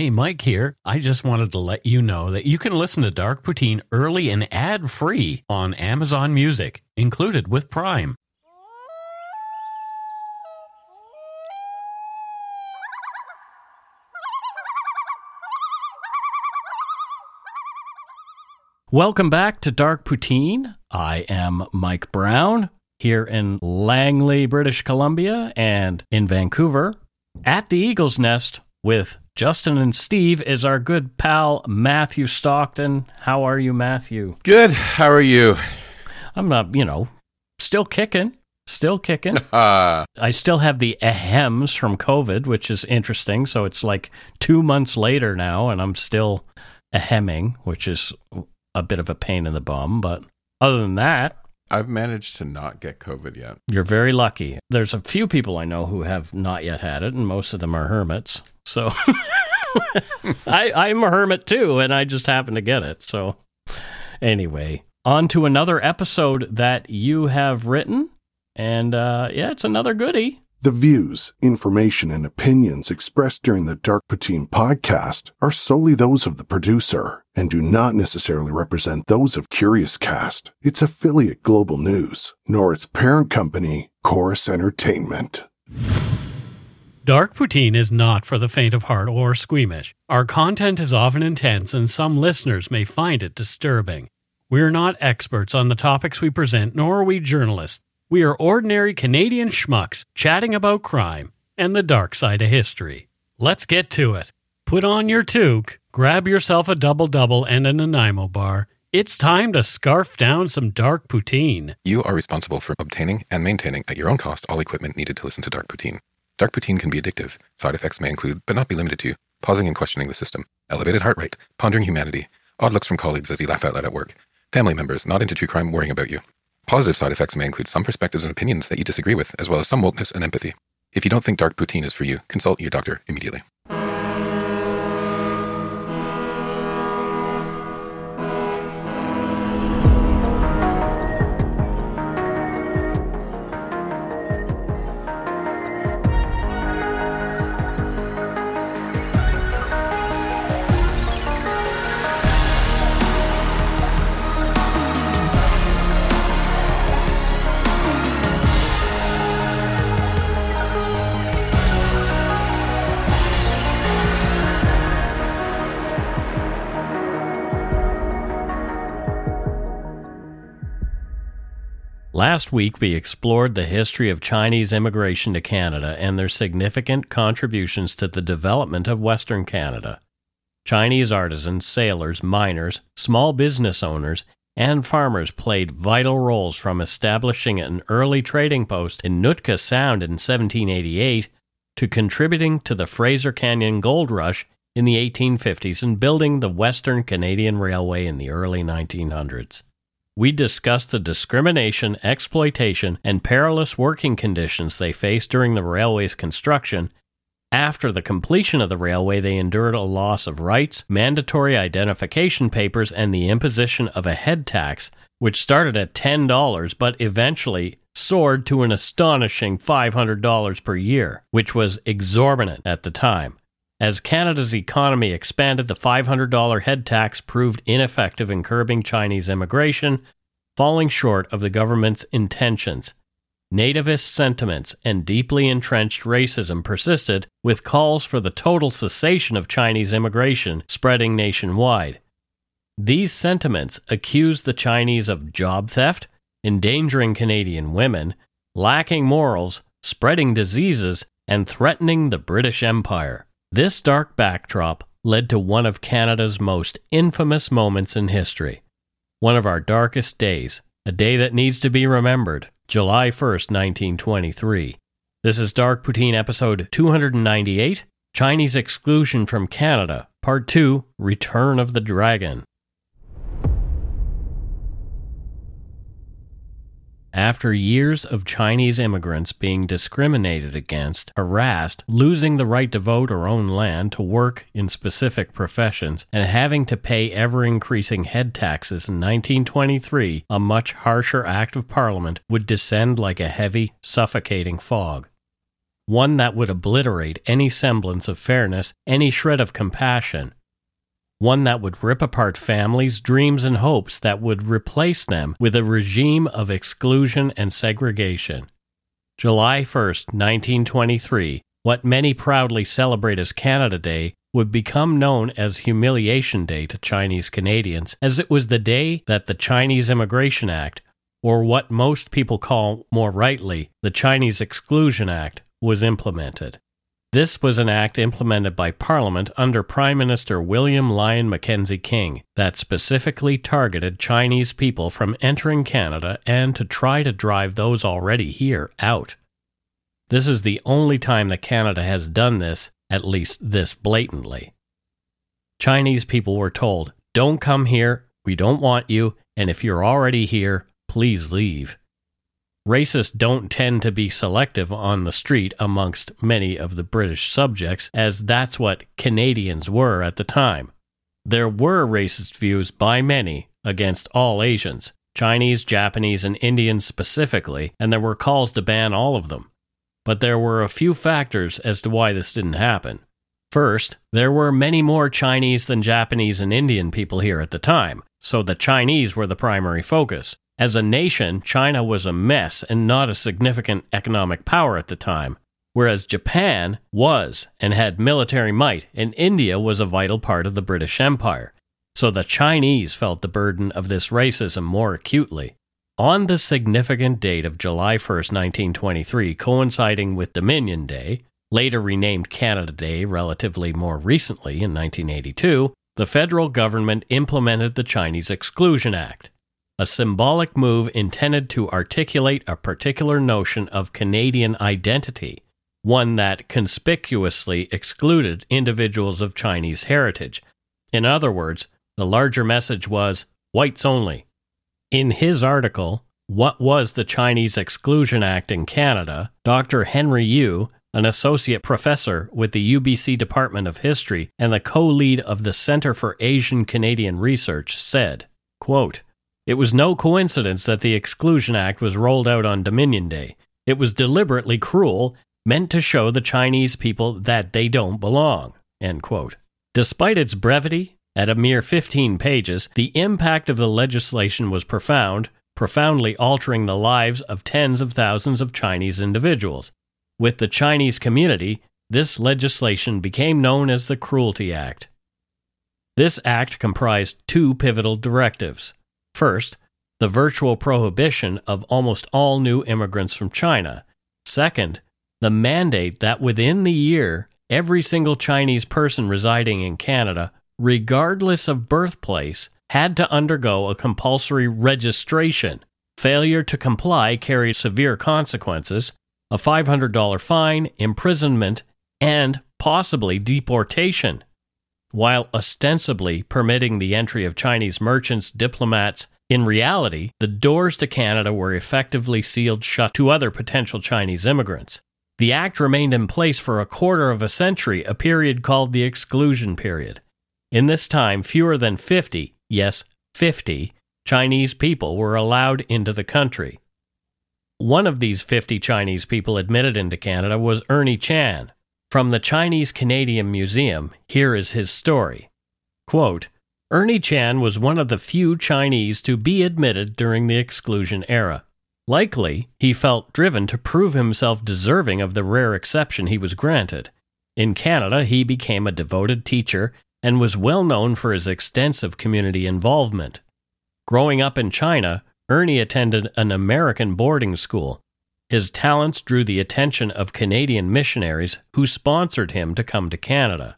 Hey, Mike here. I just wanted to let you know that you can listen to Dark Poutine early and ad free on Amazon Music, included with Prime. Welcome back to Dark Poutine. I am Mike Brown here in Langley, British Columbia, and in Vancouver at the Eagle's Nest with Justin and Steve is our good pal Matthew Stockton. How are you, Matthew? Good. How are you? I'm not, you know, still kicking. Still kicking. Uh, I still have the ahems from COVID, which is interesting. So it's like two months later now, and I'm still ahemming, which is a bit of a pain in the bum. But other than that, I've managed to not get COVID yet. you're very lucky. There's a few people I know who have not yet had it, and most of them are hermits. So I, I'm a hermit too, and I just happen to get it. So anyway, on to another episode that you have written. And uh, yeah, it's another goodie. The views, information, and opinions expressed during the Dark Poutine podcast are solely those of the producer and do not necessarily represent those of Curiouscast, its affiliate Global News, nor its parent company, Corus Entertainment. Dark Poutine is not for the faint of heart or squeamish. Our content is often intense, and some listeners may find it disturbing. We're not experts on the topics we present, nor are we journalists. We are ordinary Canadian schmucks chatting about crime and the dark side of history. Let's get to it. Put on your toque, grab yourself a double double and a Nanaimo bar. It's time to scarf down some dark poutine. You are responsible for obtaining and maintaining at your own cost all equipment needed to listen to Dark Poutine. Dark Poutine can be addictive. Side effects may include, but not be limited to, pausing and questioning the system, elevated heart rate, pondering humanity, odd looks from colleagues as you laugh out loud at work, family members not into true crime worrying about you. Positive side effects may include some perspectives and opinions that you disagree with, as well as some wokeness and empathy. If you don't think Dark Poutine is for you, consult your doctor immediately. Last week, we explored the history of Chinese immigration to Canada and their significant contributions to the development of Western Canada. Chinese artisans, sailors, miners, small business owners, and farmers played vital roles from establishing an early trading post in Nootka Sound in 1788 to contributing to the Fraser Canyon gold rush in the 1850s and building the Western Canadian Railway in the early 1900s we discussed the discrimination, exploitation, and perilous working conditions they faced during the railway's construction. After the completion of the railway, they endured a loss of rights, mandatory identification papers, and the imposition of a head tax, which started at $10 but eventually soared to an astonishing $500 per year, which was exorbitant at the time. As Canada's economy expanded, the $500 head tax proved ineffective in curbing Chinese immigration, falling short of the government's intentions. Nativist sentiments and deeply entrenched racism persisted, with calls for the total cessation of Chinese immigration spreading nationwide. These sentiments accused the Chinese of job theft, endangering Canadian women, lacking morals, spreading diseases, and threatening the British Empire. This dark backdrop led to one of Canada's most infamous moments in history. One of our darkest days, a day that needs to be remembered, July 1st, 1923. This is Dark Poutine episode 298 Chinese Exclusion from Canada, Part 2 Return of the Dragon. After years of Chinese immigrants being discriminated against, harassed, losing the right to vote or own land, to work in specific professions, and having to pay ever increasing head taxes in 1923, a much harsher Act of Parliament would descend like a heavy, suffocating fog. one that would obliterate any semblance of fairness, any shred of compassion, one that would rip apart families, dreams, and hopes that would replace them with a regime of exclusion and segregation. July 1st, 1923, what many proudly celebrate as Canada Day would become known as Humiliation Day to Chinese Canadians, as it was the day that the Chinese Immigration Act, or what most people call more rightly the Chinese Exclusion Act, was implemented. This was an act implemented by Parliament under Prime Minister William Lyon Mackenzie King that specifically targeted Chinese people from entering Canada and to try to drive those already here out. This is the only time that Canada has done this, at least this blatantly. Chinese people were told, don't come here, we don't want you, and if you're already here, please leave racists don't tend to be selective on the street amongst many of the British subjects, as that's what Canadians were at the time. There were racist views by many against all Asians, Chinese, Japanese, and Indians specifically, and there were calls to ban all of them. But there were a few factors as to why this didn't happen. First, there were many more Chinese than Japanese and Indian people here at the time, so the Chinese were the primary focus. As a nation, China was a mess and not a significant economic power at the time, whereas Japan was and had military might, and India was a vital part of the British Empire. So the Chinese felt the burden of this racism more acutely. On the significant date of July 1, 1923, coinciding with Dominion Day, later renamed Canada Day relatively more recently in 1982, the federal government implemented the Chinese Exclusion Act a symbolic move intended to articulate a particular notion of Canadian identity, one that conspicuously excluded individuals of Chinese heritage. In other words, the larger message was whites only. In his article, What Was the Chinese Exclusion Act in Canada? Dr. Henry Yu, an associate professor with the UBC Department of History and the co lead of the Center for Asian Canadian Research, said, quote, it was no coincidence that the Exclusion Act was rolled out on Dominion Day. It was deliberately cruel, meant to show the Chinese people that they don't belong. Despite its brevity, at a mere 15 pages, the impact of the legislation was profound, profoundly altering the lives of tens of thousands of Chinese individuals. With the Chinese community, this legislation became known as the Cruelty Act. This act comprised two pivotal directives. First, the virtual prohibition of almost all new immigrants from China. Second, the mandate that within the year, every single Chinese person residing in Canada, regardless of birthplace, had to undergo a compulsory registration. Failure to comply carried severe consequences a $500 fine, imprisonment, and possibly deportation while ostensibly permitting the entry of Chinese merchants, diplomats. In reality, the doors to Canada were effectively sealed shut to other potential Chinese immigrants. The act remained in place for a quarter of a century, a period called the exclusion period. In this time, fewer than 50, yes, 50, Chinese people were allowed into the country. One of these 50 Chinese people admitted into Canada was Ernie Chan, from the Chinese Canadian Museum, here is his story. Quote, Ernie Chan was one of the few Chinese to be admitted during the exclusion era. Likely, he felt driven to prove himself deserving of the rare exception he was granted. In Canada, he became a devoted teacher and was well known for his extensive community involvement. Growing up in China, Ernie attended an American boarding school his talents drew the attention of Canadian missionaries who sponsored him to come to Canada.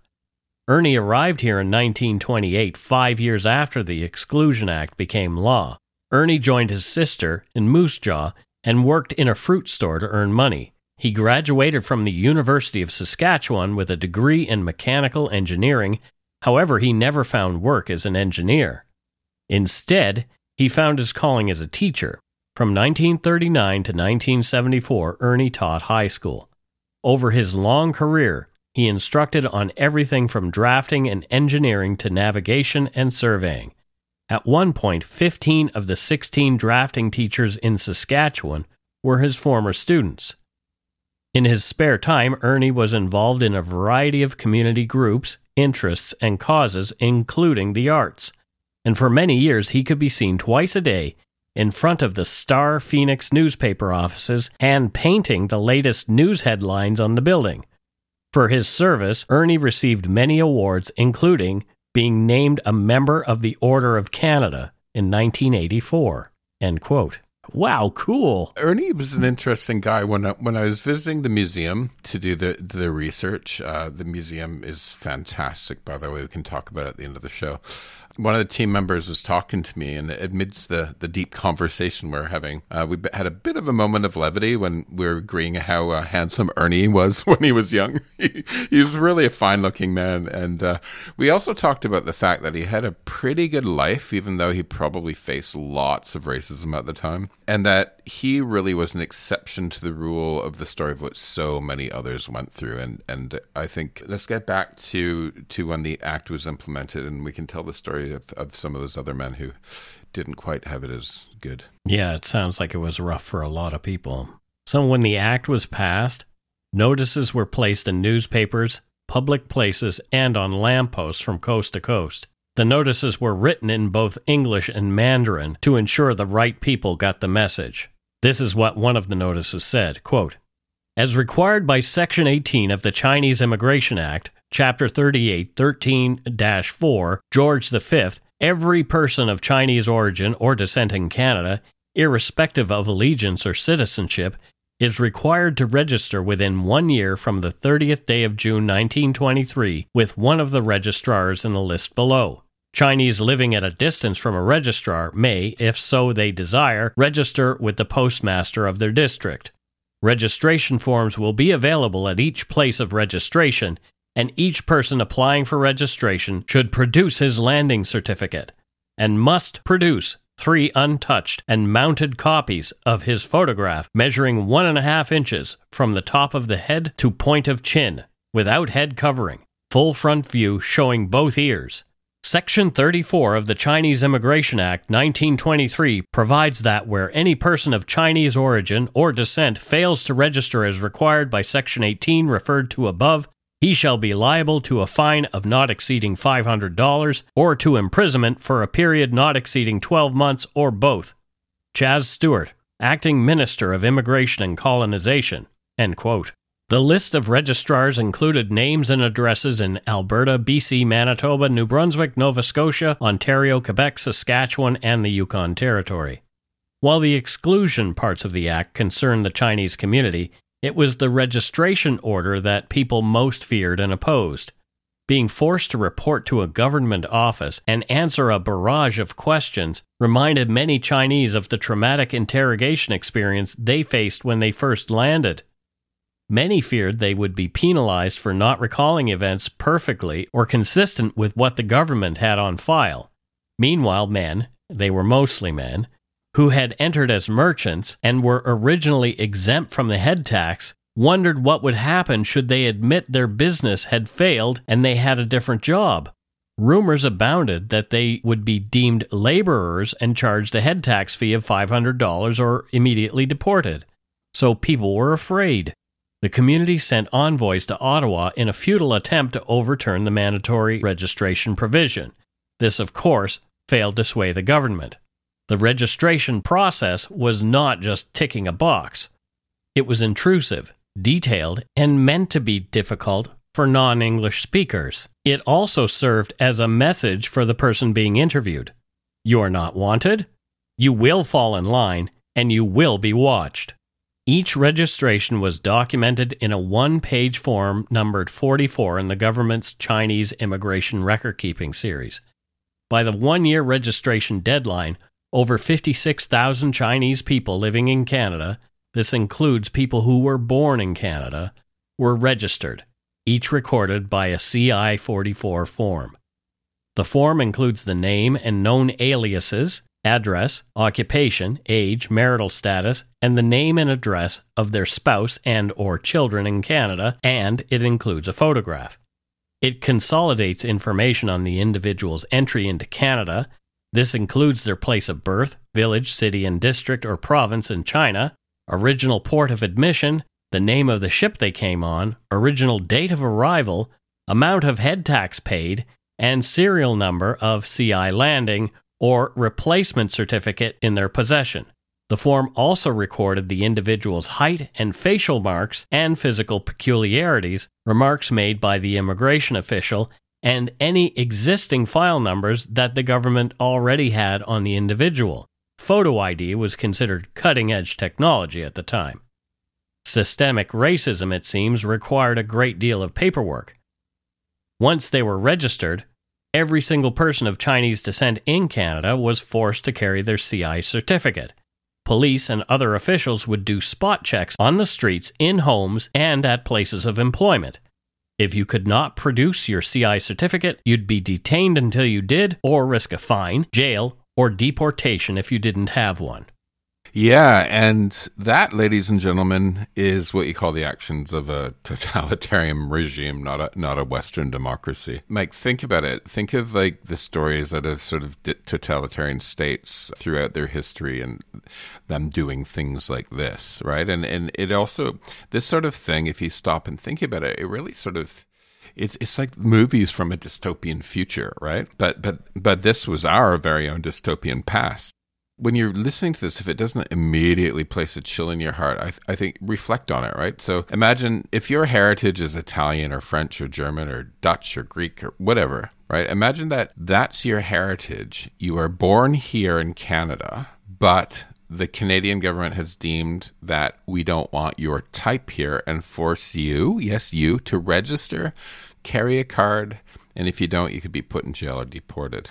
Ernie arrived here in 1928, five years after the Exclusion Act became law. Ernie joined his sister in Moose Jaw and worked in a fruit store to earn money. He graduated from the University of Saskatchewan with a degree in mechanical engineering. However, he never found work as an engineer. Instead, he found his calling as a teacher. From 1939 to 1974, Ernie taught high school. Over his long career, he instructed on everything from drafting and engineering to navigation and surveying. At one point, 15 of the 16 drafting teachers in Saskatchewan were his former students. In his spare time, Ernie was involved in a variety of community groups, interests, and causes, including the arts. And for many years, he could be seen twice a day in front of the Star Phoenix newspaper offices, hand painting the latest news headlines on the building. For his service, Ernie received many awards, including being named a member of the Order of Canada in 1984. End quote. Wow, cool. Ernie was an interesting guy. When I, when I was visiting the museum to do the the research, uh, the museum is fantastic. By the way, we can talk about it at the end of the show one of the team members was talking to me, and amidst the, the deep conversation we are having, uh, we had a bit of a moment of levity when we were agreeing how uh, handsome Ernie was when he was young. he, he was really a fine looking man. And uh, we also talked about the fact that he had a pretty good life, even though he probably faced lots of racism at the time, and that he really was an exception to the rule of the story of what so many others went through. And, and I think let's get back to, to when the act was implemented, and we can tell the story of, of some of those other men who didn't quite have it as good. Yeah, it sounds like it was rough for a lot of people. So when the act was passed, notices were placed in newspapers, public places, and on lampposts from coast to coast. The notices were written in both English and Mandarin to ensure the right people got the message. This is what one of the notices said quote, As required by Section 18 of the Chinese Immigration Act, Chapter 38, 13 4, George V, every person of Chinese origin or descent in Canada, irrespective of allegiance or citizenship, is required to register within one year from the 30th day of June 1923 with one of the registrars in the list below. Chinese living at a distance from a registrar may, if so they desire, register with the postmaster of their district. Registration forms will be available at each place of registration and each person applying for registration should produce his landing certificate and must produce three untouched and mounted copies of his photograph measuring one and a half inches from the top of the head to point of chin without head covering, full front view showing both ears. Section 34 of the Chinese Immigration Act 1923 provides that where any person of Chinese origin or descent fails to register as required by Section 18 referred to above, he shall be liable to a fine of not exceeding $500 or to imprisonment for a period not exceeding 12 months or both. Chas Stewart, Acting Minister of Immigration and Colonization. The list of registrars included names and addresses in Alberta, BC, Manitoba, New Brunswick, Nova Scotia, Ontario, Quebec, Saskatchewan, and the Yukon Territory. While the exclusion parts of the Act concerned the Chinese community, it was the registration order that people most feared and opposed. Being forced to report to a government office and answer a barrage of questions reminded many Chinese of the traumatic interrogation experience they faced when they first landed. Many feared they would be penalized for not recalling events perfectly or consistent with what the government had on file. Meanwhile, men, they were mostly men, who had entered as merchants and were originally exempt from the head tax, wondered what would happen should they admit their business had failed and they had a different job. Rumors abounded that they would be deemed laborers and charged a head tax fee of $500 or immediately deported. So people were afraid. The community sent envoys to Ottawa in a futile attempt to overturn the mandatory registration provision. This, of course, failed to sway the government. The registration process was not just ticking a box, it was intrusive, detailed, and meant to be difficult for non English speakers. It also served as a message for the person being interviewed You are not wanted, you will fall in line, and you will be watched. Each registration was documented in a one page form numbered 44 in the government's Chinese immigration record keeping series. By the one year registration deadline, over 56,000 Chinese people living in Canada, this includes people who were born in Canada, were registered, each recorded by a CI 44 form. The form includes the name and known aliases, address, occupation, age, marital status, and the name and address of their spouse and or children in Canada, and it includes a photograph. It consolidates information on the individual's entry into Canada this includes their place of birth, village, city, and district or province in China, original port of admission, the name of the ship they came on, original date of arrival, amount of head tax paid, and serial number of CI landing or replacement certificate in their possession. The form also recorded the individual's height and facial marks and physical peculiarities, remarks made by the immigration official, and any existing file numbers that the government already had on the individual. Photo ID was considered cutting edge technology at the time. Systemic racism, it seems, required a great deal of paperwork. Once they were registered, every single person of Chinese descent in Canada was forced to carry their CI certificate. Police and other officials would do spot checks on the streets, in homes, and at places of employment. If you could not produce your CI certificate, you'd be detained until you did, or risk a fine, jail, or deportation if you didn't have one. Yeah, and that, ladies and gentlemen, is what you call the actions of a totalitarian regime, not a not a Western democracy. Mike, think about it. Think of like the stories that of sort of totalitarian states throughout their history, and them doing things like this, right? And and it also this sort of thing. If you stop and think about it, it really sort of it's it's like movies from a dystopian future, right? But but but this was our very own dystopian past when you're listening to this, if it doesn't immediately place a chill in your heart, I, th- I think reflect on it, right? So imagine if your heritage is Italian or French or German or Dutch or Greek or whatever, right? Imagine that that's your heritage. You are born here in Canada, but the Canadian government has deemed that we don't want your type here and force you, yes, you, to register, carry a card, and if you don't, you could be put in jail or deported.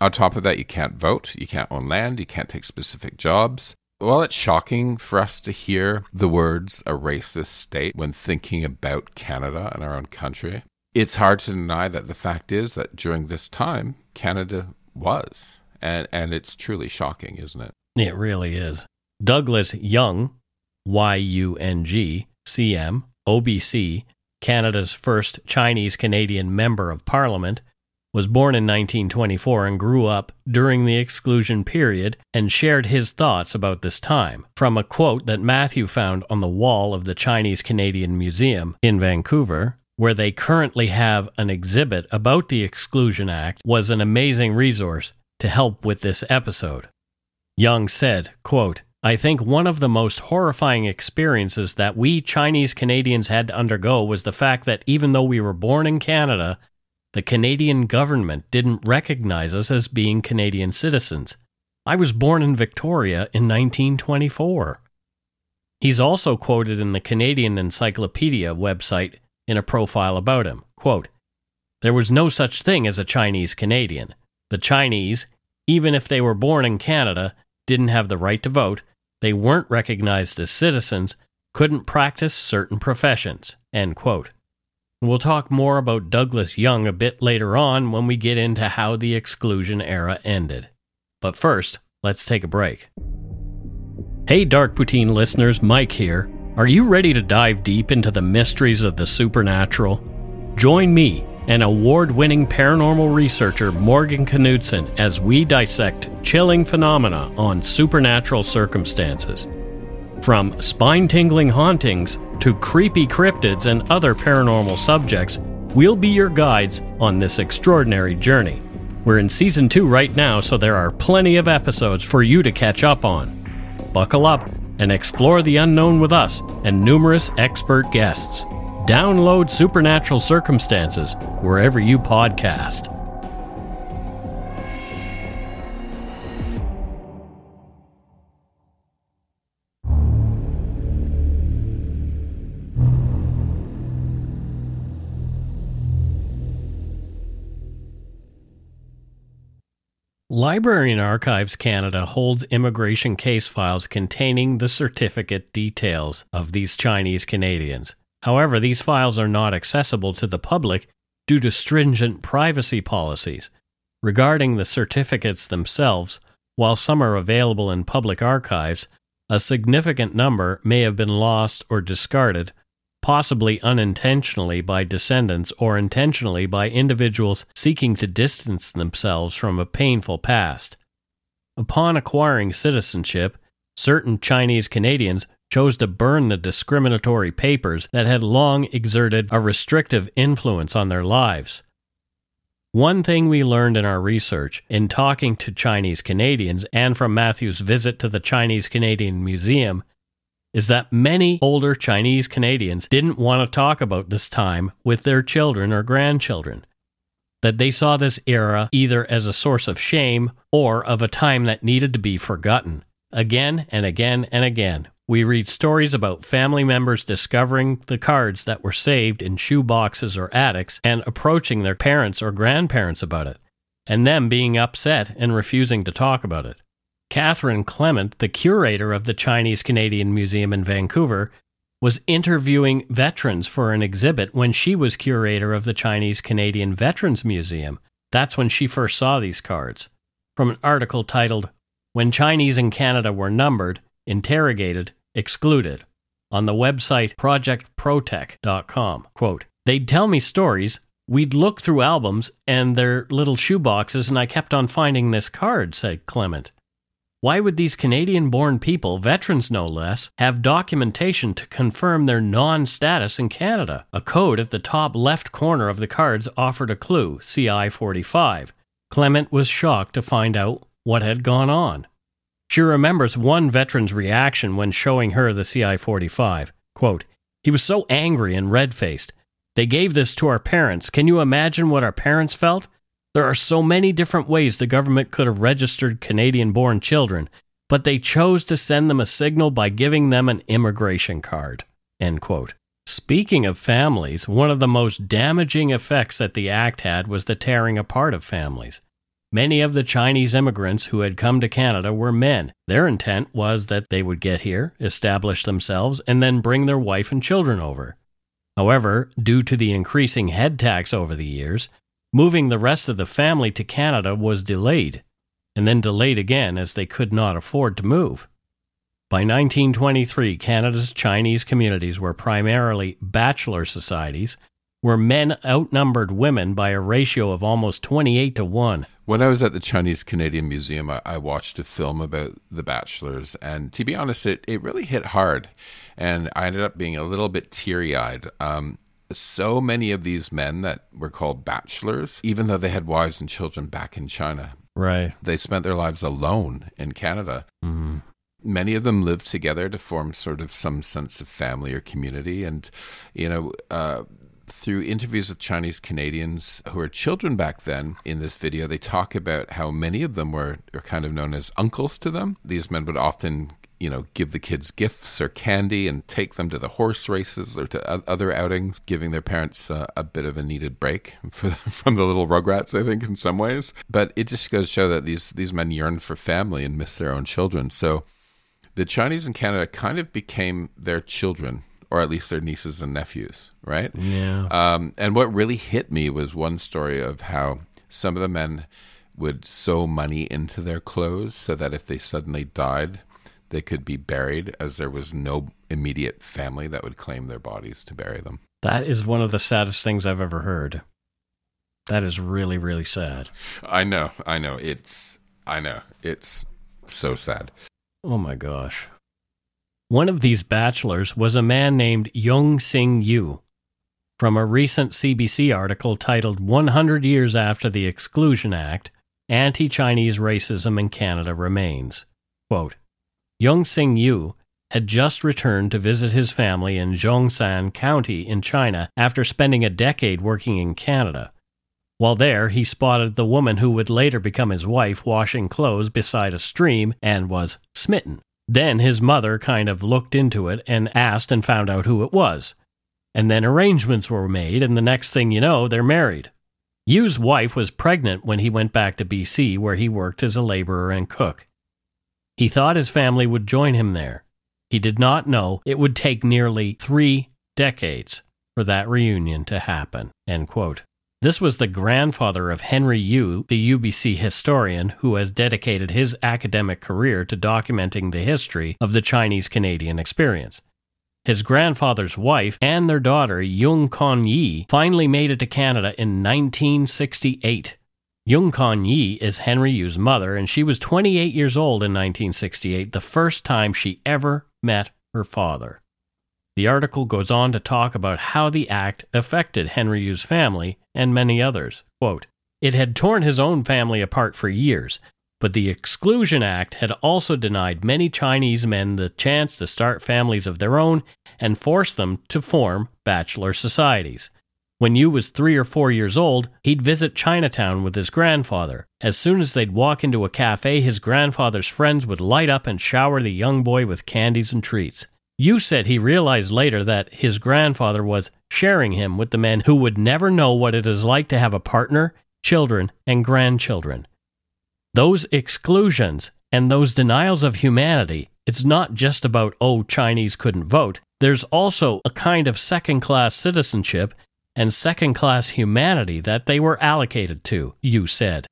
On top of that, you can't vote, you can't own land, you can't take specific jobs. While it's shocking for us to hear the words a racist state when thinking about Canada and our own country, it's hard to deny that the fact is that during this time, Canada was. And, and it's truly shocking, isn't it? It really is. Douglas Jung, Y U N G, CM, OBC, Canada's first Chinese Canadian Member of Parliament, was born in 1924 and grew up during the exclusion period and shared his thoughts about this time from a quote that Matthew found on the wall of the Chinese Canadian Museum in Vancouver where they currently have an exhibit about the Exclusion Act was an amazing resource to help with this episode. Jung said, quote, I think one of the most horrifying experiences that we Chinese Canadians had to undergo was the fact that even though we were born in Canada the Canadian government didn't recognize us as being Canadian citizens. I was born in Victoria in 1924. He's also quoted in the Canadian Encyclopedia website in a profile about him. Quote, there was no such thing as a Chinese Canadian. The Chinese, even if they were born in Canada, didn't have the right to vote, they weren't recognized as citizens, couldn't practice certain professions. End quote. We'll talk more about Douglas Jung a bit later on when we get into how the exclusion era ended. But first, let's take a break. Hey, Dark Poutine listeners, Mike here. Are you ready to dive deep into the mysteries of the supernatural? Join me and award winning paranormal researcher Morgan Knudsen as we dissect chilling phenomena on supernatural circumstances. From spine tingling hauntings to creepy cryptids and other paranormal subjects, we'll be your guides on this extraordinary journey. We're in season 2 right now, so there are plenty of episodes for you to catch up on. Buckle up and explore the unknown with us and numerous expert guests. Download Supernatural Circumstances wherever you podcast. Library and Archives Canada holds immigration case files containing the certificate details of these Chinese Canadians. However, these files are not accessible to the public due to stringent privacy policies. Regarding the certificates themselves, while some are available in public archives, a significant number may have been lost or discarded possibly unintentionally by descendants or intentionally by individuals seeking to distance themselves from a painful past. Upon acquiring citizenship, certain Chinese Canadians chose to burn the discriminatory papers that had long exerted a restrictive influence on their lives. One thing we learned in our research, in talking to Chinese Canadians, and from Matthew's visit to the Chinese Canadian Museum, is that many older Chinese Canadians didn't want to talk about this time with their children or grandchildren. That they saw this era either as a source of shame or of a time that needed to be forgotten. Again and again and again, we read stories about family members discovering the cards that were saved in shoe boxes or attics and approaching their parents or grandparents about it, and them being upset and refusing to talk about it. Catherine Clement, the curator of the Chinese Canadian Museum in Vancouver, was interviewing veterans for an exhibit when she was curator of the Chinese Canadian Veterans Museum. That's when she first saw these cards. From an article titled, When Chinese in Canada Were Numbered, Interrogated, excluded on the website projectprotech.com. Quote, They'd tell me stories. We'd look through albums and their little shoeboxes, and I kept on finding this card, said Clement. Why would these Canadian born people, veterans no less, have documentation to confirm their non status in Canada? A code at the top left corner of the cards offered a clue CI 45. Clement was shocked to find out what had gone on. She remembers one veteran's reaction when showing her the CI 45. Quote, He was so angry and red faced. They gave this to our parents. Can you imagine what our parents felt? There are so many different ways the government could have registered Canadian born children, but they chose to send them a signal by giving them an immigration card. End quote. Speaking of families, one of the most damaging effects that the act had was the tearing apart of families. Many of the Chinese immigrants who had come to Canada were men. Their intent was that they would get here, establish themselves, and then bring their wife and children over. However, due to the increasing head tax over the years, moving the rest of the family to Canada was delayed, and then delayed again as they could not afford to move. By 1923, Canada's Chinese communities were primarily bachelor societies, where men outnumbered women by a ratio of almost 28 to 1. When I was at the Chinese Canadian Museum, I, watched a film about the bachelors, and to be honest, it, it really hit hard. And I ended up being a little bit teary eyed. Um, so many of these men that were called bachelors, even though they had wives and children back in China, right? They spent their lives alone in Canada. Mm-hmm. Many of them lived together to form sort of some sense of family or community, and you know, uh, through interviews with Chinese Canadians who were children back then in this video, they talk about how many of them were, were kind of known as uncles to them. These men would often you know, give the kids gifts or candy and take them to the horse races or to other outings, giving their parents uh, a bit of a needed break for, from the little rugrats, I think, in some ways. But it just goes to show that these, these men yearn for family and miss their own children. So the Chinese in Canada kind of became their children or at least their nieces and nephews, right? Yeah. Um, and what really hit me was one story of how some of the men would sew money into their clothes so that if they suddenly died, they could be buried, as there was no immediate family that would claim their bodies to bury them. That is one of the saddest things I've ever heard. That is really, really sad. I know. I know. It's. I know. It's so sad. Oh my gosh. One of these bachelors was a man named Yung Sing Yu. From a recent CBC article titled 100 Years After the Exclusion Act, Anti Chinese Racism in Canada Remains. Quote, Yung Sing Yu had just returned to visit his family in Zhongshan County in China after spending a decade working in Canada. While there, he spotted the woman who would later become his wife washing clothes beside a stream and was smitten. Then his mother kind of looked into it and asked and found out who it was. And then arrangements were made, and the next thing you know, they're married. Yu's wife was pregnant when he went back to BC, where he worked as a laborer and cook. He thought his family would join him there. He did not know it would take nearly three decades for that reunion to happen. This was the grandfather of Henry Yu, the UBC historian who has dedicated his academic career to documenting the history of the Chinese Canadian experience. His grandfather's wife and their daughter, Yung Kon Yi, finally made it to Canada in 1968. Yung Kon Yi is Henry Yu's mother, and she was 28 years old in 1968, the first time she ever met her father. The article goes on to talk about how the act affected Henry Yu's family and many others. Quote, it had torn his own family apart for years, but the Exclusion Act had also denied many Chinese men the chance to start families of their own and forced them to form bachelor societies. When Yu was three or four years old, he'd visit Chinatown with his grandfather. As soon as they'd walk into a cafe, his grandfather's friends would light up and shower the young boy with candies and treats. Yu said he realized later that his grandfather was sharing him with the men who would never know what it is like to have a partner, children, and grandchildren. Those exclusions and those denials of humanity, it's not just about, oh, Chinese couldn't vote. There's also a kind of second class citizenship and second class humanity that they were allocated to, you said.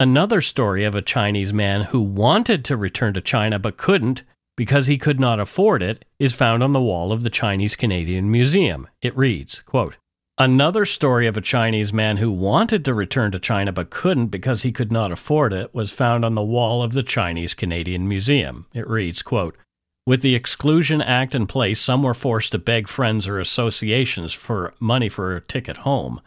Another story of a Chinese man who wanted to return to China but couldn't because he could not afford it is found on the wall of the Chinese Canadian Museum. It reads, quote, Another story of a Chinese man who wanted to return to China but couldn't because he could not afford it was found on the wall of the Chinese Canadian Museum. It reads, quote, with the Exclusion Act in place, some were forced to beg friends or associations for money for a ticket home.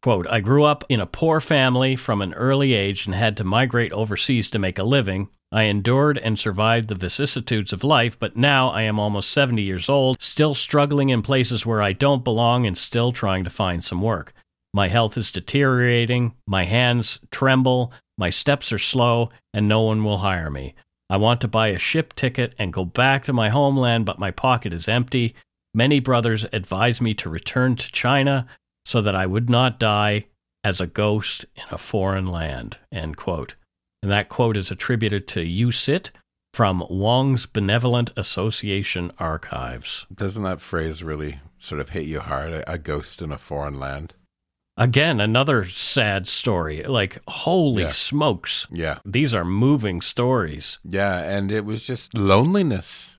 Quote, I grew up in a poor family from an early age and had to migrate overseas to make a living. I endured and survived the vicissitudes of life, but now I am almost 70 years old, still struggling in places where I don't belong and still trying to find some work. My health is deteriorating, my hands tremble, my steps are slow, and no one will hire me. I want to buy a ship ticket and go back to my homeland, but my pocket is empty. Many brothers advised me to return to China so that I would not die as a ghost in a foreign land. End quote. And that quote is attributed to Yu Sit from Wong's Benevolent Association archives. Doesn't that phrase really sort of hit you hard? A ghost in a foreign land? Again, another sad story. Like, holy Yeah. smokes. Yeah. These are moving stories. Yeah. And it was just loneliness.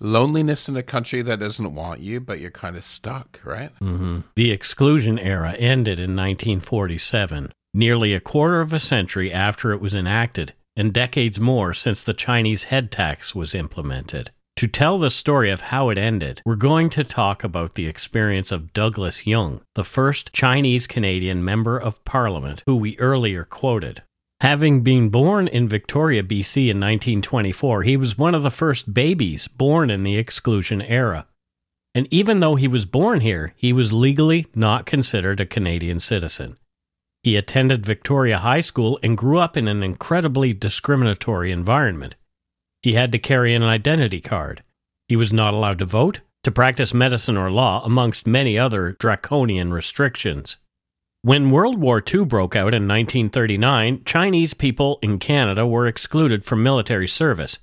loneliness in a country that doesn't want you, but you're kind of stuck, right? Mm-hmm. The exclusion era ended in 1947, nearly a quarter of a century after it was enacted, and decades more since the Chinese head tax was implemented. To tell the story of how it ended, we're going to talk about the experience of Douglas Jung, the first Chinese Canadian Member of Parliament who we earlier quoted. Having been born in Victoria, BC in 1924, he was one of the first babies born in the exclusion era. And even though he was born here, he was legally not considered a Canadian citizen. He attended Victoria High School and grew up in an incredibly discriminatory environment. He had to carry an identity card. He was not allowed to vote, to practice medicine or law, amongst many other draconian restrictions. When World War II broke out in 1939, Chinese people in Canada were excluded from military service.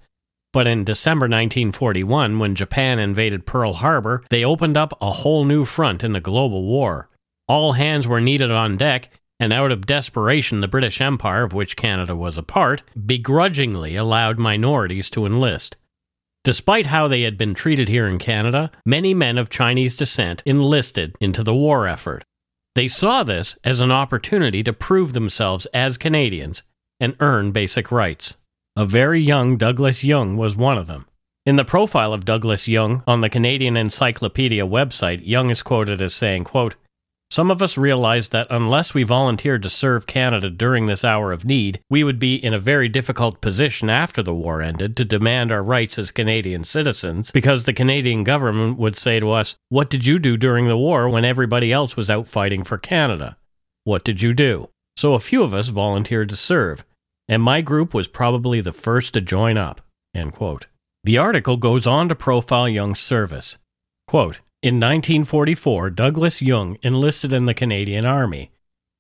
But in December 1941, when Japan invaded Pearl Harbor, they opened up a whole new front in the global war. All hands were needed on deck, and out of desperation, the British Empire, of which Canada was a part, begrudgingly allowed minorities to enlist. Despite how they had been treated here in Canada, many men of Chinese descent enlisted into the war effort. They saw this as an opportunity to prove themselves as Canadians and earn basic rights. A very young Douglas Jung was one of them. In the profile of Douglas Jung on the Canadian Encyclopedia website, Jung is quoted as saying, quote, some of us realized that unless we volunteered to serve Canada during this hour of need, we would be in a very difficult position after the war ended to demand our rights as Canadian citizens, because the Canadian government would say to us, What did you do during the war when everybody else was out fighting for Canada? What did you do? So a few of us volunteered to serve, and my group was probably the first to join up. The article goes on to profile Jung's service. Quote, in 1944, Douglas Jung enlisted in the Canadian Army.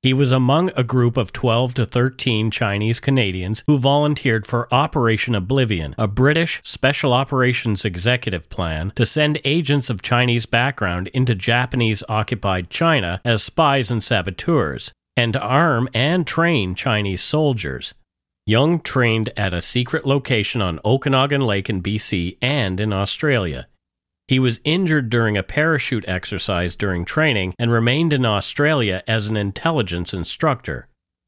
He was among a group of 12 to 13 Chinese Canadians who volunteered for Operation Oblivion, a British special operations executive plan to send agents of Chinese background into Japanese occupied China as spies and saboteurs, and to arm and train Chinese soldiers. Jung trained at a secret location on Okanagan Lake in BC and in Australia. He was injured during a parachute exercise during training and remained in Australia as an intelligence instructor.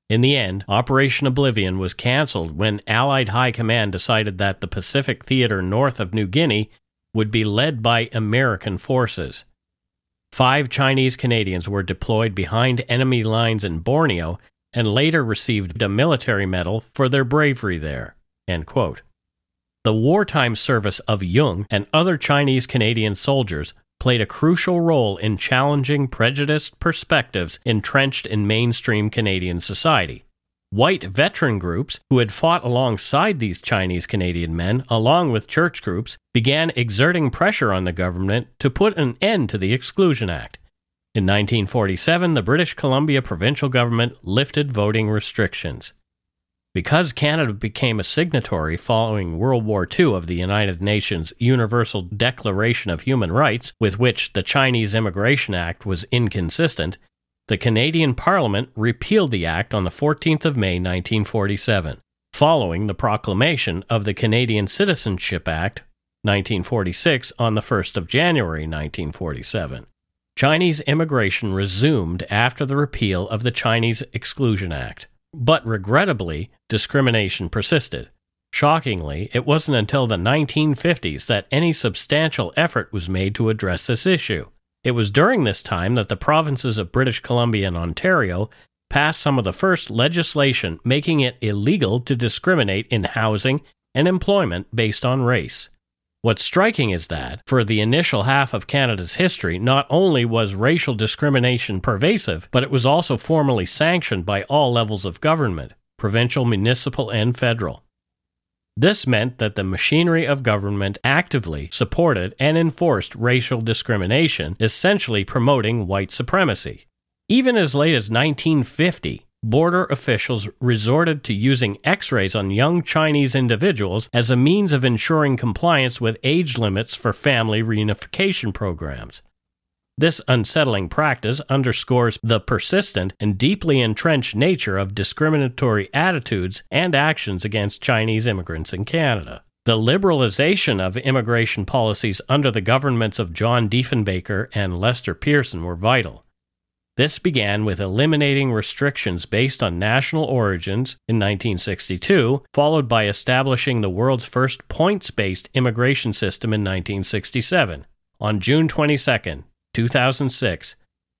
In the end, Operation Oblivion was canceled when Allied High Command decided that the Pacific theater north of New Guinea would be led by American forces. Five Chinese Canadians were deployed behind enemy lines in Borneo and later received a military medal for their bravery there. The wartime service of Jung and other Chinese Canadian soldiers played a crucial role in challenging prejudiced perspectives entrenched in mainstream Canadian society. White veteran groups who had fought alongside these Chinese Canadian men, along with church groups, began exerting pressure on the government to put an end to the Exclusion Act. In 1947, the British Columbia provincial government lifted voting restrictions. Because Canada became a signatory following World War II of the United Nations Universal Declaration of Human Rights, with which the Chinese Immigration Act was inconsistent, the Canadian Parliament repealed the act on the 14th of May 1947, following the proclamation of the Canadian Citizenship Act 1946 on the 1st of January 1947. Chinese immigration resumed after the repeal of the Chinese Exclusion Act. But regrettably, discrimination persisted. Shockingly, it wasn't until the 1950s that any substantial effort was made to address this issue. It was during this time that the provinces of British Columbia and Ontario passed some of the first legislation making it illegal to discriminate in housing and employment based on race. What's striking is that, for the initial half of Canada's history, not only was racial discrimination pervasive, but it was also formally sanctioned by all levels of government provincial, municipal, and federal. This meant that the machinery of government actively supported and enforced racial discrimination, essentially promoting white supremacy. Even as late as 1950, border officials resorted to using x rays on young Chinese individuals as a means of ensuring compliance with age limits for family reunification programs. This unsettling practice underscores the persistent and deeply entrenched nature of discriminatory attitudes and actions against Chinese immigrants in Canada. The liberalization of immigration policies under the governments of John Diefenbaker and Lester Pearson were vital. This began with eliminating restrictions based on national origins in 1962, followed by establishing the world's first points based immigration system in 1967. On June 22, 2006,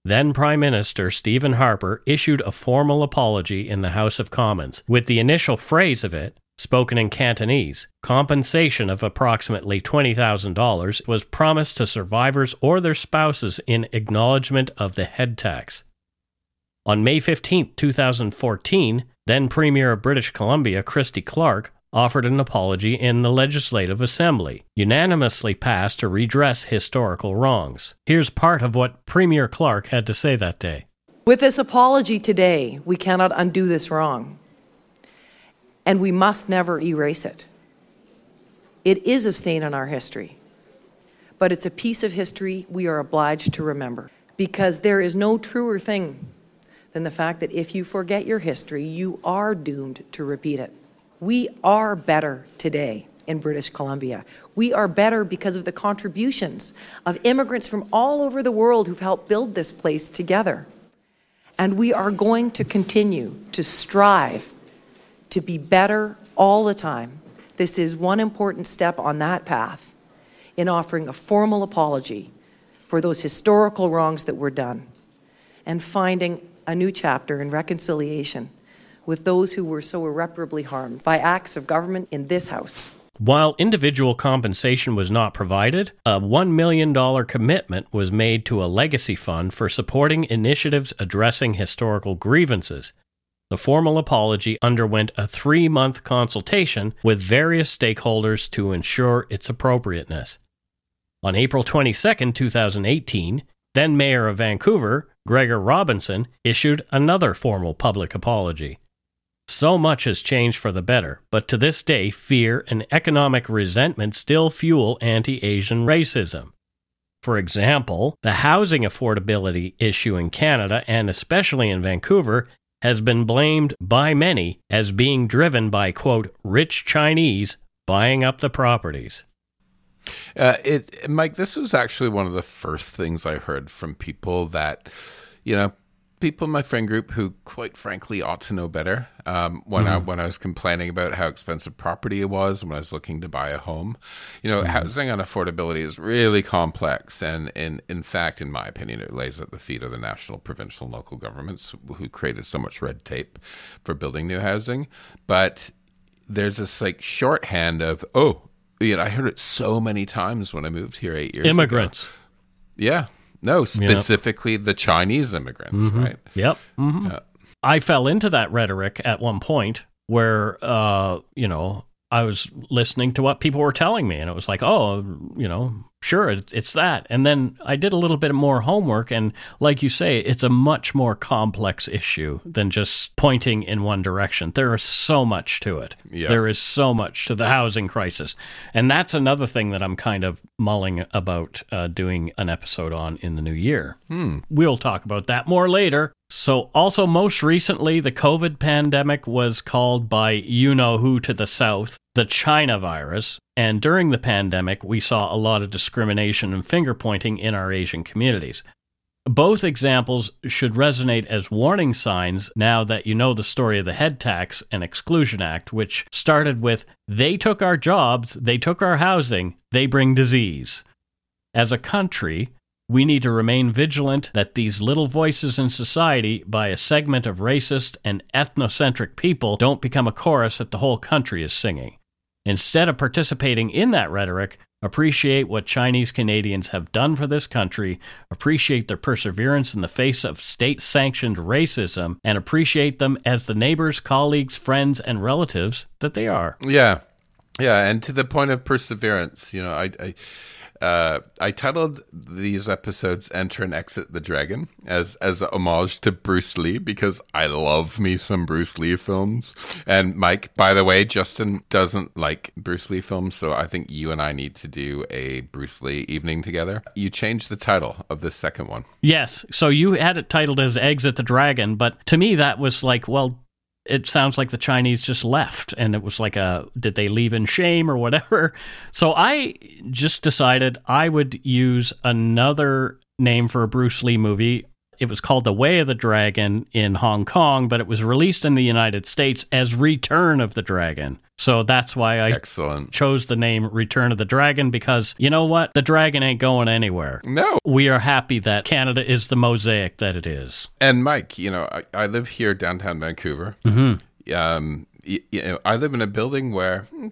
then Prime Minister Stephen Harper issued a formal apology in the House of Commons, with the initial phrase of it spoken in Cantonese, compensation of approximately $20,000 was promised to survivors or their spouses in acknowledgement of the head tax. On May 15, 2014, then Premier of British Columbia Christy Clark offered an apology in the Legislative Assembly, unanimously passed to redress historical wrongs. Here's part of what Premier Clark had to say that day. With this apology today, we cannot undo this wrong and we must never erase it. It is a stain on our history, but it's a piece of history we are obliged to remember because there is no truer thing than the fact that if you forget your history, you are doomed to repeat it. We are better today in British Columbia. We are better because of the contributions of immigrants from all over the world who've helped build this place together. And we are going to continue to strive to be better all the time. This is one important step on that path in offering a formal apology for those historical wrongs that were done and finding a new chapter in reconciliation with those who were so irreparably harmed by acts of government in this House. While individual compensation was not provided, a $1 million commitment was made to a legacy fund for supporting initiatives addressing historical grievances, the formal apology underwent a three month consultation with various stakeholders to ensure its appropriateness. On April 22, 2018, then Mayor of Vancouver, Gregor Robertson, issued another formal public apology. So much has changed for the better, but to this day, fear and economic resentment still fuel anti Asian racism. For example, the housing affordability issue in Canada and especially in Vancouver has been blamed by many as being driven by, quote, rich Chinese buying up the properties. Uh, it, Mike, this was actually one of the first things I heard from people that, you know, people in my friend group who, quite frankly, ought to know better. Um, when I when I was complaining about how expensive property it was when I was looking to buy a home, you know, housing and affordability is really complex, and in in fact, in my opinion, it lays at the feet of the national, provincial, and local governments who created so much red tape for building new housing. But there's this like shorthand of oh, you know, I heard it so many times when I moved here eight years ago. Immigrants. Yeah. No, specifically the Chinese immigrants, right? Yep. hmm I fell into that rhetoric at one point where, uh, you know, I was listening to what people were telling me, and it was like, oh, you know, sure, it's that. And then I did a little bit more homework, and like you say, it's a much more complex issue than just pointing in one direction. There is so much to it. Yeah. There is so much to the housing crisis. And that's another thing that I'm kind of mulling about uh, doing an episode on in the new year. We'll talk about that more later. So, also, most recently, the COVID pandemic was called by you know who to the south the China virus. And during the pandemic, we saw a lot of discrimination and finger pointing in our Asian communities. Both examples should resonate as warning signs now that you know the story of the Head Tax and Exclusion Act, which started with they took our jobs, they took our housing, they bring disease. As a country, we need to remain vigilant that these little voices in society by a segment of racist and ethnocentric people don't become a chorus that the whole country is singing. Instead of participating in that rhetoric, appreciate what Chinese Canadians have done for this country, appreciate their perseverance in the face of state sanctioned racism, and appreciate them as the neighbors, colleagues, friends, and relatives that they are. Yeah, yeah, and to the point of perseverance, you know, I, I, uh, I titled these episodes "Enter and Exit the Dragon" as as a homage to Bruce Lee because I love me some Bruce Lee films. And Mike, by the way, Justin doesn't like Bruce Lee films, so I think you and I need to do a Bruce Lee evening together. You changed the title of the second one. Yes, so you had it titled as Exit the Dragon, but to me that was like, well, it sounds like the Chinese just left and it was like a did they leave in shame or whatever. So I just decided I would use another name for a Bruce Lee movie. It was called The Way of the Dragon in Hong Kong, but it was released in the United States as Return of the Dragon. So that's why I Excellent. chose the name Return of the Dragon because you know what? The dragon ain't going anywhere. No, We are happy that Canada is the mosaic that it is. And Mike, you know, I, I live here downtown Vancouver. Mm-hmm. Um, you, you know, I live in a building where, mm,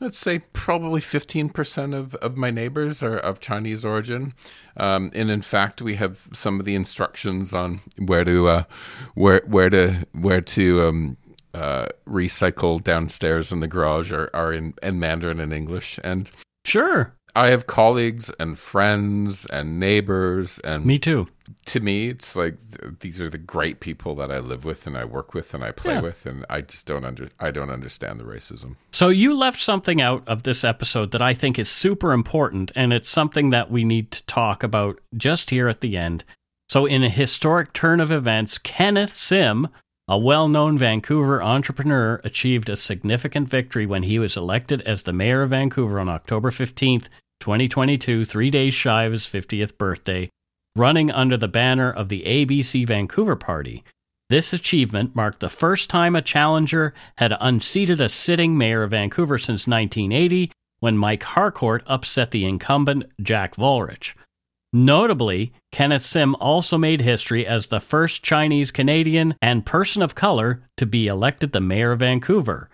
let's say, probably fifteen percent of, of my neighbors are of Chinese origin. Um, and in fact, we have some of the instructions on where to uh, where where to where to um, uh, recycle downstairs in the garage are, are in, in Mandarin and English. And Sure. I have colleagues and friends and neighbors and Me too. to me, it's like th- these are the great people that I live with and I work with and I play Yeah. with, and I just don't under I don't understand the racism. So you left something out of this episode that I think is super important, and it's something that we need to talk about just here at the end. So, in a historic turn of events, Kenneth Sim, a well known Vancouver entrepreneur, achieved a significant victory when he was elected as the mayor of Vancouver on October 15th, 2022, three days shy of his 50th birthday, running under the banner of the ABC Vancouver Party. This achievement marked the first time a challenger had unseated a sitting mayor of Vancouver since 1980 when Mike Harcourt upset the incumbent Jack Volrich. Notably, Kenneth Sim also made history as the first Chinese Canadian and person of color to be elected the mayor of Vancouver.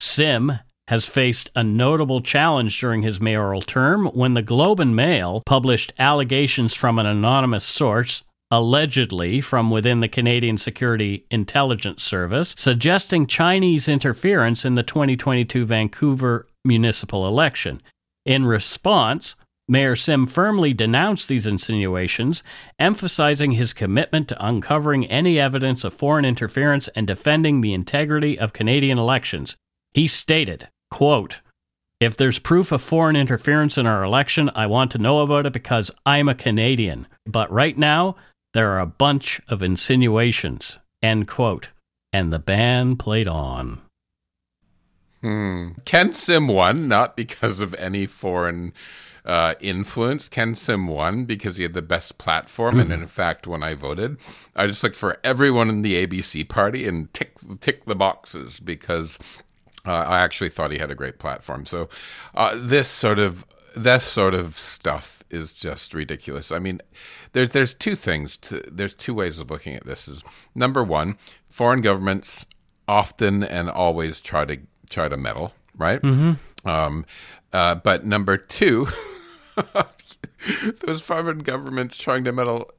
Sim has faced a notable challenge during his mayoral term when the Globe and Mail published allegations from an anonymous source, allegedly from within the Canadian Security Intelligence Service, suggesting Chinese interference in the 2022 Vancouver municipal election. In response, Mayor Sim firmly denounced these insinuations, emphasizing his commitment to uncovering any evidence of foreign interference and defending the integrity of Canadian elections. He stated, quote, if there's proof of foreign interference in our election, I want to know about it because I'm a Canadian. But right now, there are a bunch of insinuations. End quote. And the band played on. Hmm. Ken Sim won not because of any foreign uh, influence. Ken Sim won because he had the best platform, and in fact, when I voted, I just looked for everyone in the ABC party and tick tick the boxes because uh, I actually thought he had a great platform. So uh, this sort of this sort of stuff is just ridiculous. I mean, there's there's two things. To, there's two ways of looking at this. Is number one, foreign governments often and always try to try to meddle, right? Mm-hmm. Um, uh, but number two, those foreign governments trying to meddle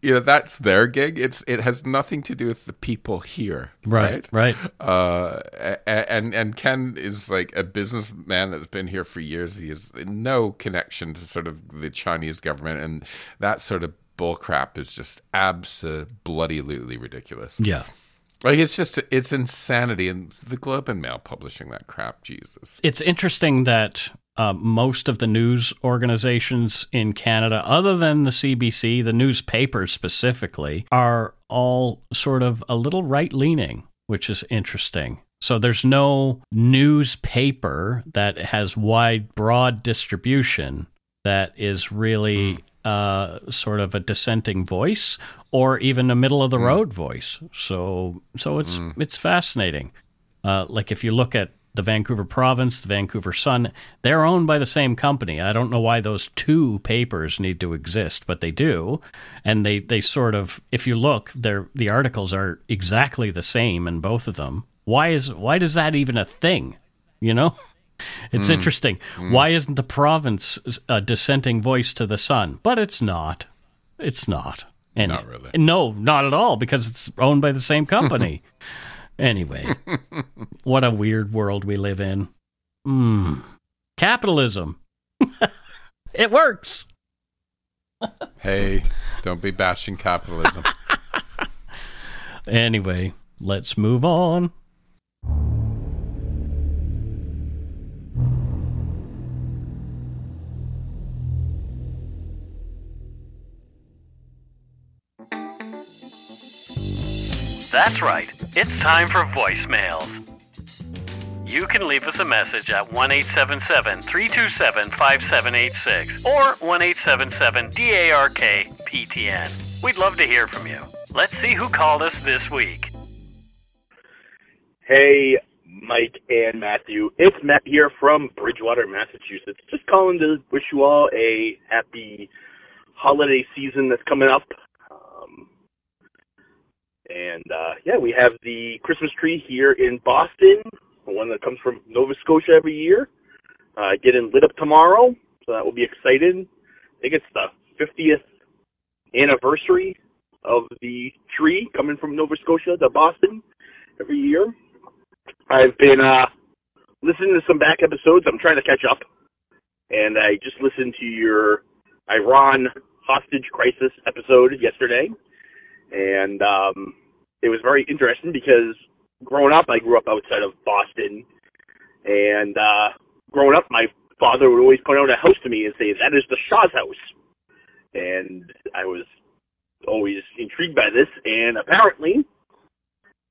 you know that's their gig. It's it has nothing to do with the people here right right, Uh, and and ken is like a businessman that's been here for years. He has no connection to sort of the chinese government and that sort of bullcrap is just absolutely ridiculous. Yeah. Like it's just it's insanity and the globe and mail publishing that crap jesus. It's interesting that uh, most of the news organizations in Canada, other than the CBC, the newspapers specifically, are all sort of a little right leaning, which is interesting. So there's no newspaper that has wide, broad distribution that is really uh, sort of a dissenting voice or even a middle of the road voice. So so it's it's fascinating. Uh, like if you look at the Vancouver Province, the Vancouver Sun, they're owned by the same company. I don't know why those two papers need to exist, but they do. And they, they sort of, if you look, they're, the articles are exactly the same in both of them. Why is why does that even a thing? You know, it's hmm. interesting. Hmm. Why isn't the province a dissenting voice to the Sun? But it's not. It's not. And Not really. No, not at all, because it's owned by the same company. Anyway, what a weird world we live in. Mm. Capitalism. it works. hey don't be bashing capitalism Anyway, let's move on. That's right. It's time for voicemails. You can leave us a message at 1 877 327 5786 or 1 877 DARK PTN. We'd love to hear from you. Let's see who called us this week. Hey, Mike and Matthew. It's Matt here from Bridgewater, Massachusetts. Just calling to wish you all a happy holiday season that's coming up. And uh, yeah, we have the Christmas tree here in Boston, the one that comes from Nova Scotia every year, uh, getting lit up tomorrow. So that will be exciting. I think it's the 50th anniversary of the tree coming from Nova Scotia to Boston every year. I've been uh, listening to some back episodes. I'm trying to catch up, and I just listened to your Iran hostage crisis episode yesterday, and um, it was very interesting because growing up, I grew up outside of Boston, and uh, growing up, my father would always point out a house to me and say, "That is the Shah's house," and I was always intrigued by this, and apparently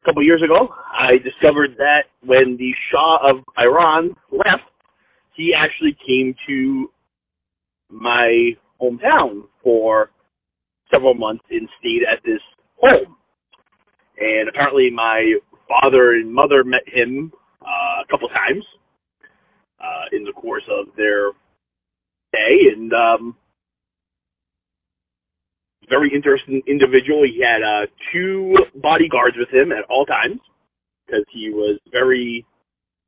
a couple years ago, I discovered that when the Shah of Iran left, he actually came to my hometown for several months and stayed at this home. And apparently, my father and mother met him uh, a couple times uh, in the course of their day, and um, very interesting individual. He had uh, two bodyguards with him at all times because he was very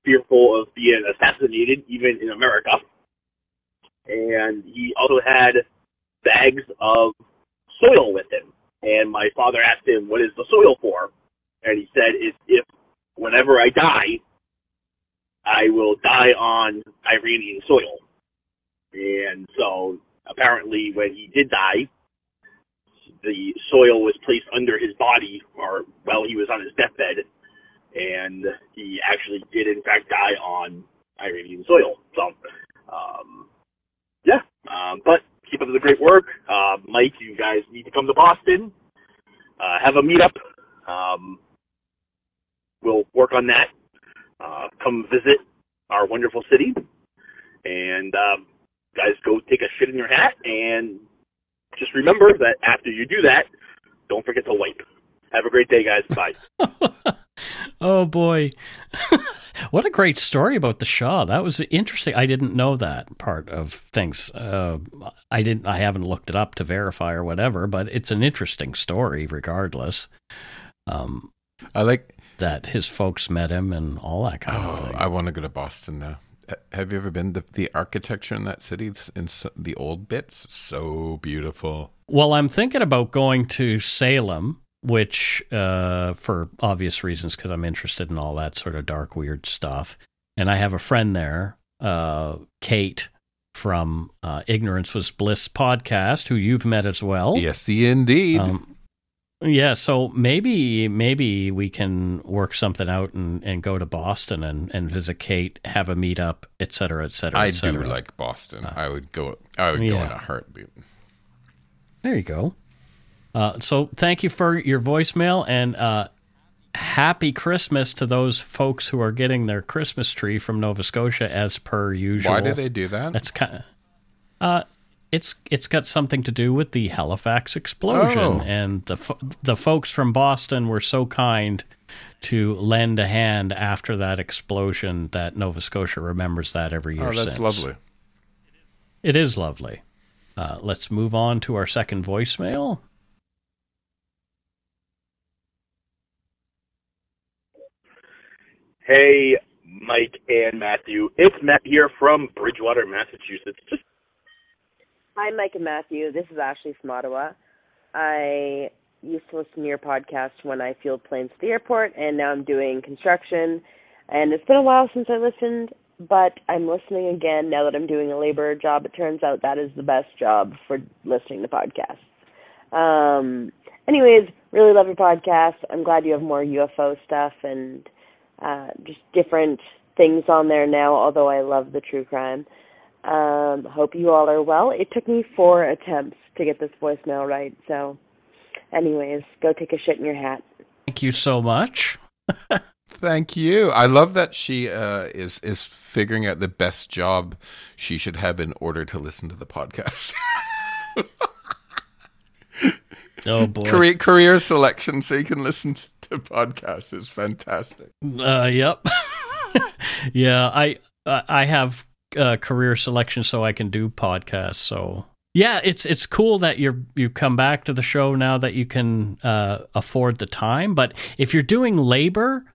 fearful of being assassinated, even in America. And he also had bags of soil with him. And my father asked him, "What is the soil for?" And he said, "It's if whenever I die, I will die on Iranian soil." And so apparently, when he did die, the soil was placed under his body or while he was on his deathbed and he actually did in fact die on Iranian soil. So um yeah. Um but keep up the great work. Uh Mike, you guys need to come to Boston. Uh have a meetup. Um we'll work on that. Uh come visit our wonderful city. And um guys go take a shit in your hat and just remember that after you do that, don't forget to wipe. Have a great day, guys. Bye. oh boy. what a great story about the Shah. That was interesting. I didn't know that part of things. Uh, I didn't. I haven't looked it up to verify or whatever, but it's an interesting story, regardless. Um, I like that his folks met him and all that kind oh, of thing. I want to go to Boston now. Have you ever been the the architecture in that city in the old bits? So beautiful. Well, I'm thinking about going to Salem which uh, for obvious reasons because I'm interested in all that sort of dark, weird stuff. And I have a friend there, uh, Kate from uh, Ignorance Was Bliss podcast, who you've met as well. Yes, indeed. Um, yeah, so maybe maybe we can work something out and, and go to Boston and, and visit Kate, have a meetup, et cetera, et cetera. I cetera. do like Boston. Uh, I would go. I would yeah. go in a heartbeat. There you go. Uh, so thank you for your voicemail and uh, happy Christmas to those folks who are getting their Christmas tree from Nova Scotia as per usual. Why do they do that? That's kind of. Uh, it's it's got something to do with the Halifax explosion, oh. and the the folks from Boston were so kind to lend a hand after that explosion that Nova Scotia remembers that every year. Oh, that's since. lovely. It is lovely. Uh, let's move on to our second voicemail. Hey, Mike and Matthew. It's Matt here from Bridgewater, Massachusetts. Hi, Mike and Matthew. This is Ashley from Ottawa. I used to listen to your podcast when I field planes at the airport, and now I'm doing construction. And it's been a while since I listened, but I'm listening again now that I'm doing a labor job. It turns out that is the best job for listening to podcasts. Um, anyways, really love your podcast. I'm glad you have more UFO stuff and uh, just different things on there now, although I love the true crime. Um, hope you all are well. It took me four attempts to get this voicemail right. So, anyways, go take a shit in your hat. Thank you so much. Thank you. I love that she uh, is is figuring out the best job she should have in order to listen to the podcast. oh boy, career career selection so you can listen to podcasts is fantastic. Uh, yep. yeah, I I have uh, career selection so I can do podcasts. So yeah, it's it's cool that you're you come back to the show now that you can uh, afford the time. But if you're doing labor,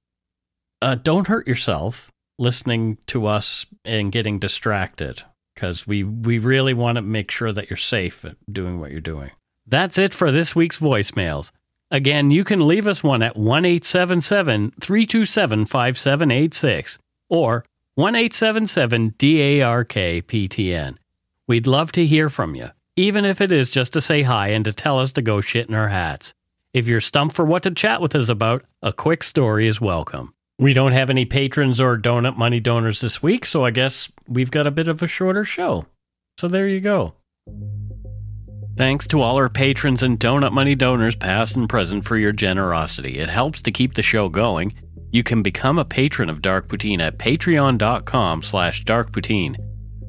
uh, don't hurt yourself listening to us and getting distracted because we we really want to make sure that you're safe doing what you're doing. That's it for this week's voicemails. Again, you can leave us one at 1 327 5786 or 1 877 DARK PTN. We'd love to hear from you, even if it is just to say hi and to tell us to go shit in our hats. If you're stumped for what to chat with us about, a quick story is welcome. We don't have any patrons or donut money donors this week, so I guess we've got a bit of a shorter show. So there you go. Thanks to all our patrons and Donut Money donors, past and present, for your generosity. It helps to keep the show going. You can become a patron of Dark Poutine at patreon.com slash darkpoutine.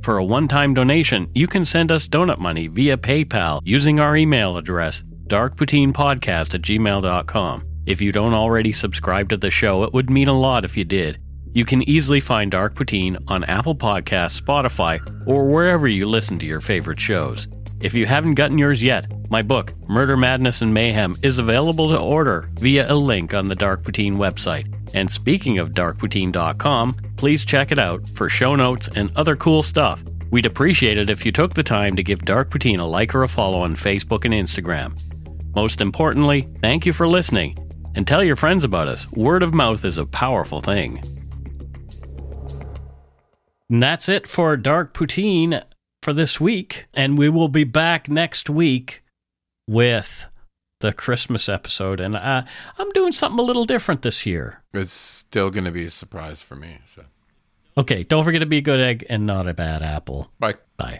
For a one-time donation, you can send us donut money via PayPal using our email address, darkpoutinepodcast at gmail.com. If you don't already subscribe to the show, it would mean a lot if you did. You can easily find Dark Poutine on Apple Podcasts, Spotify, or wherever you listen to your favorite shows. If you haven't gotten yours yet, my book, Murder, Madness, and Mayhem, is available to order via a link on the Dark Poutine website. And speaking of darkpoutine.com, please check it out for show notes and other cool stuff. We'd appreciate it if you took the time to give Dark Poutine a like or a follow on Facebook and Instagram. Most importantly, thank you for listening and tell your friends about us. Word of mouth is a powerful thing. And that's it for Dark Poutine for this week, and we will be back next week with the Christmas episode. And I, I'm doing something a little different this year. It's still going to be a surprise for me. So, okay, don't forget to be a good egg and not a bad apple. Bye. Bye.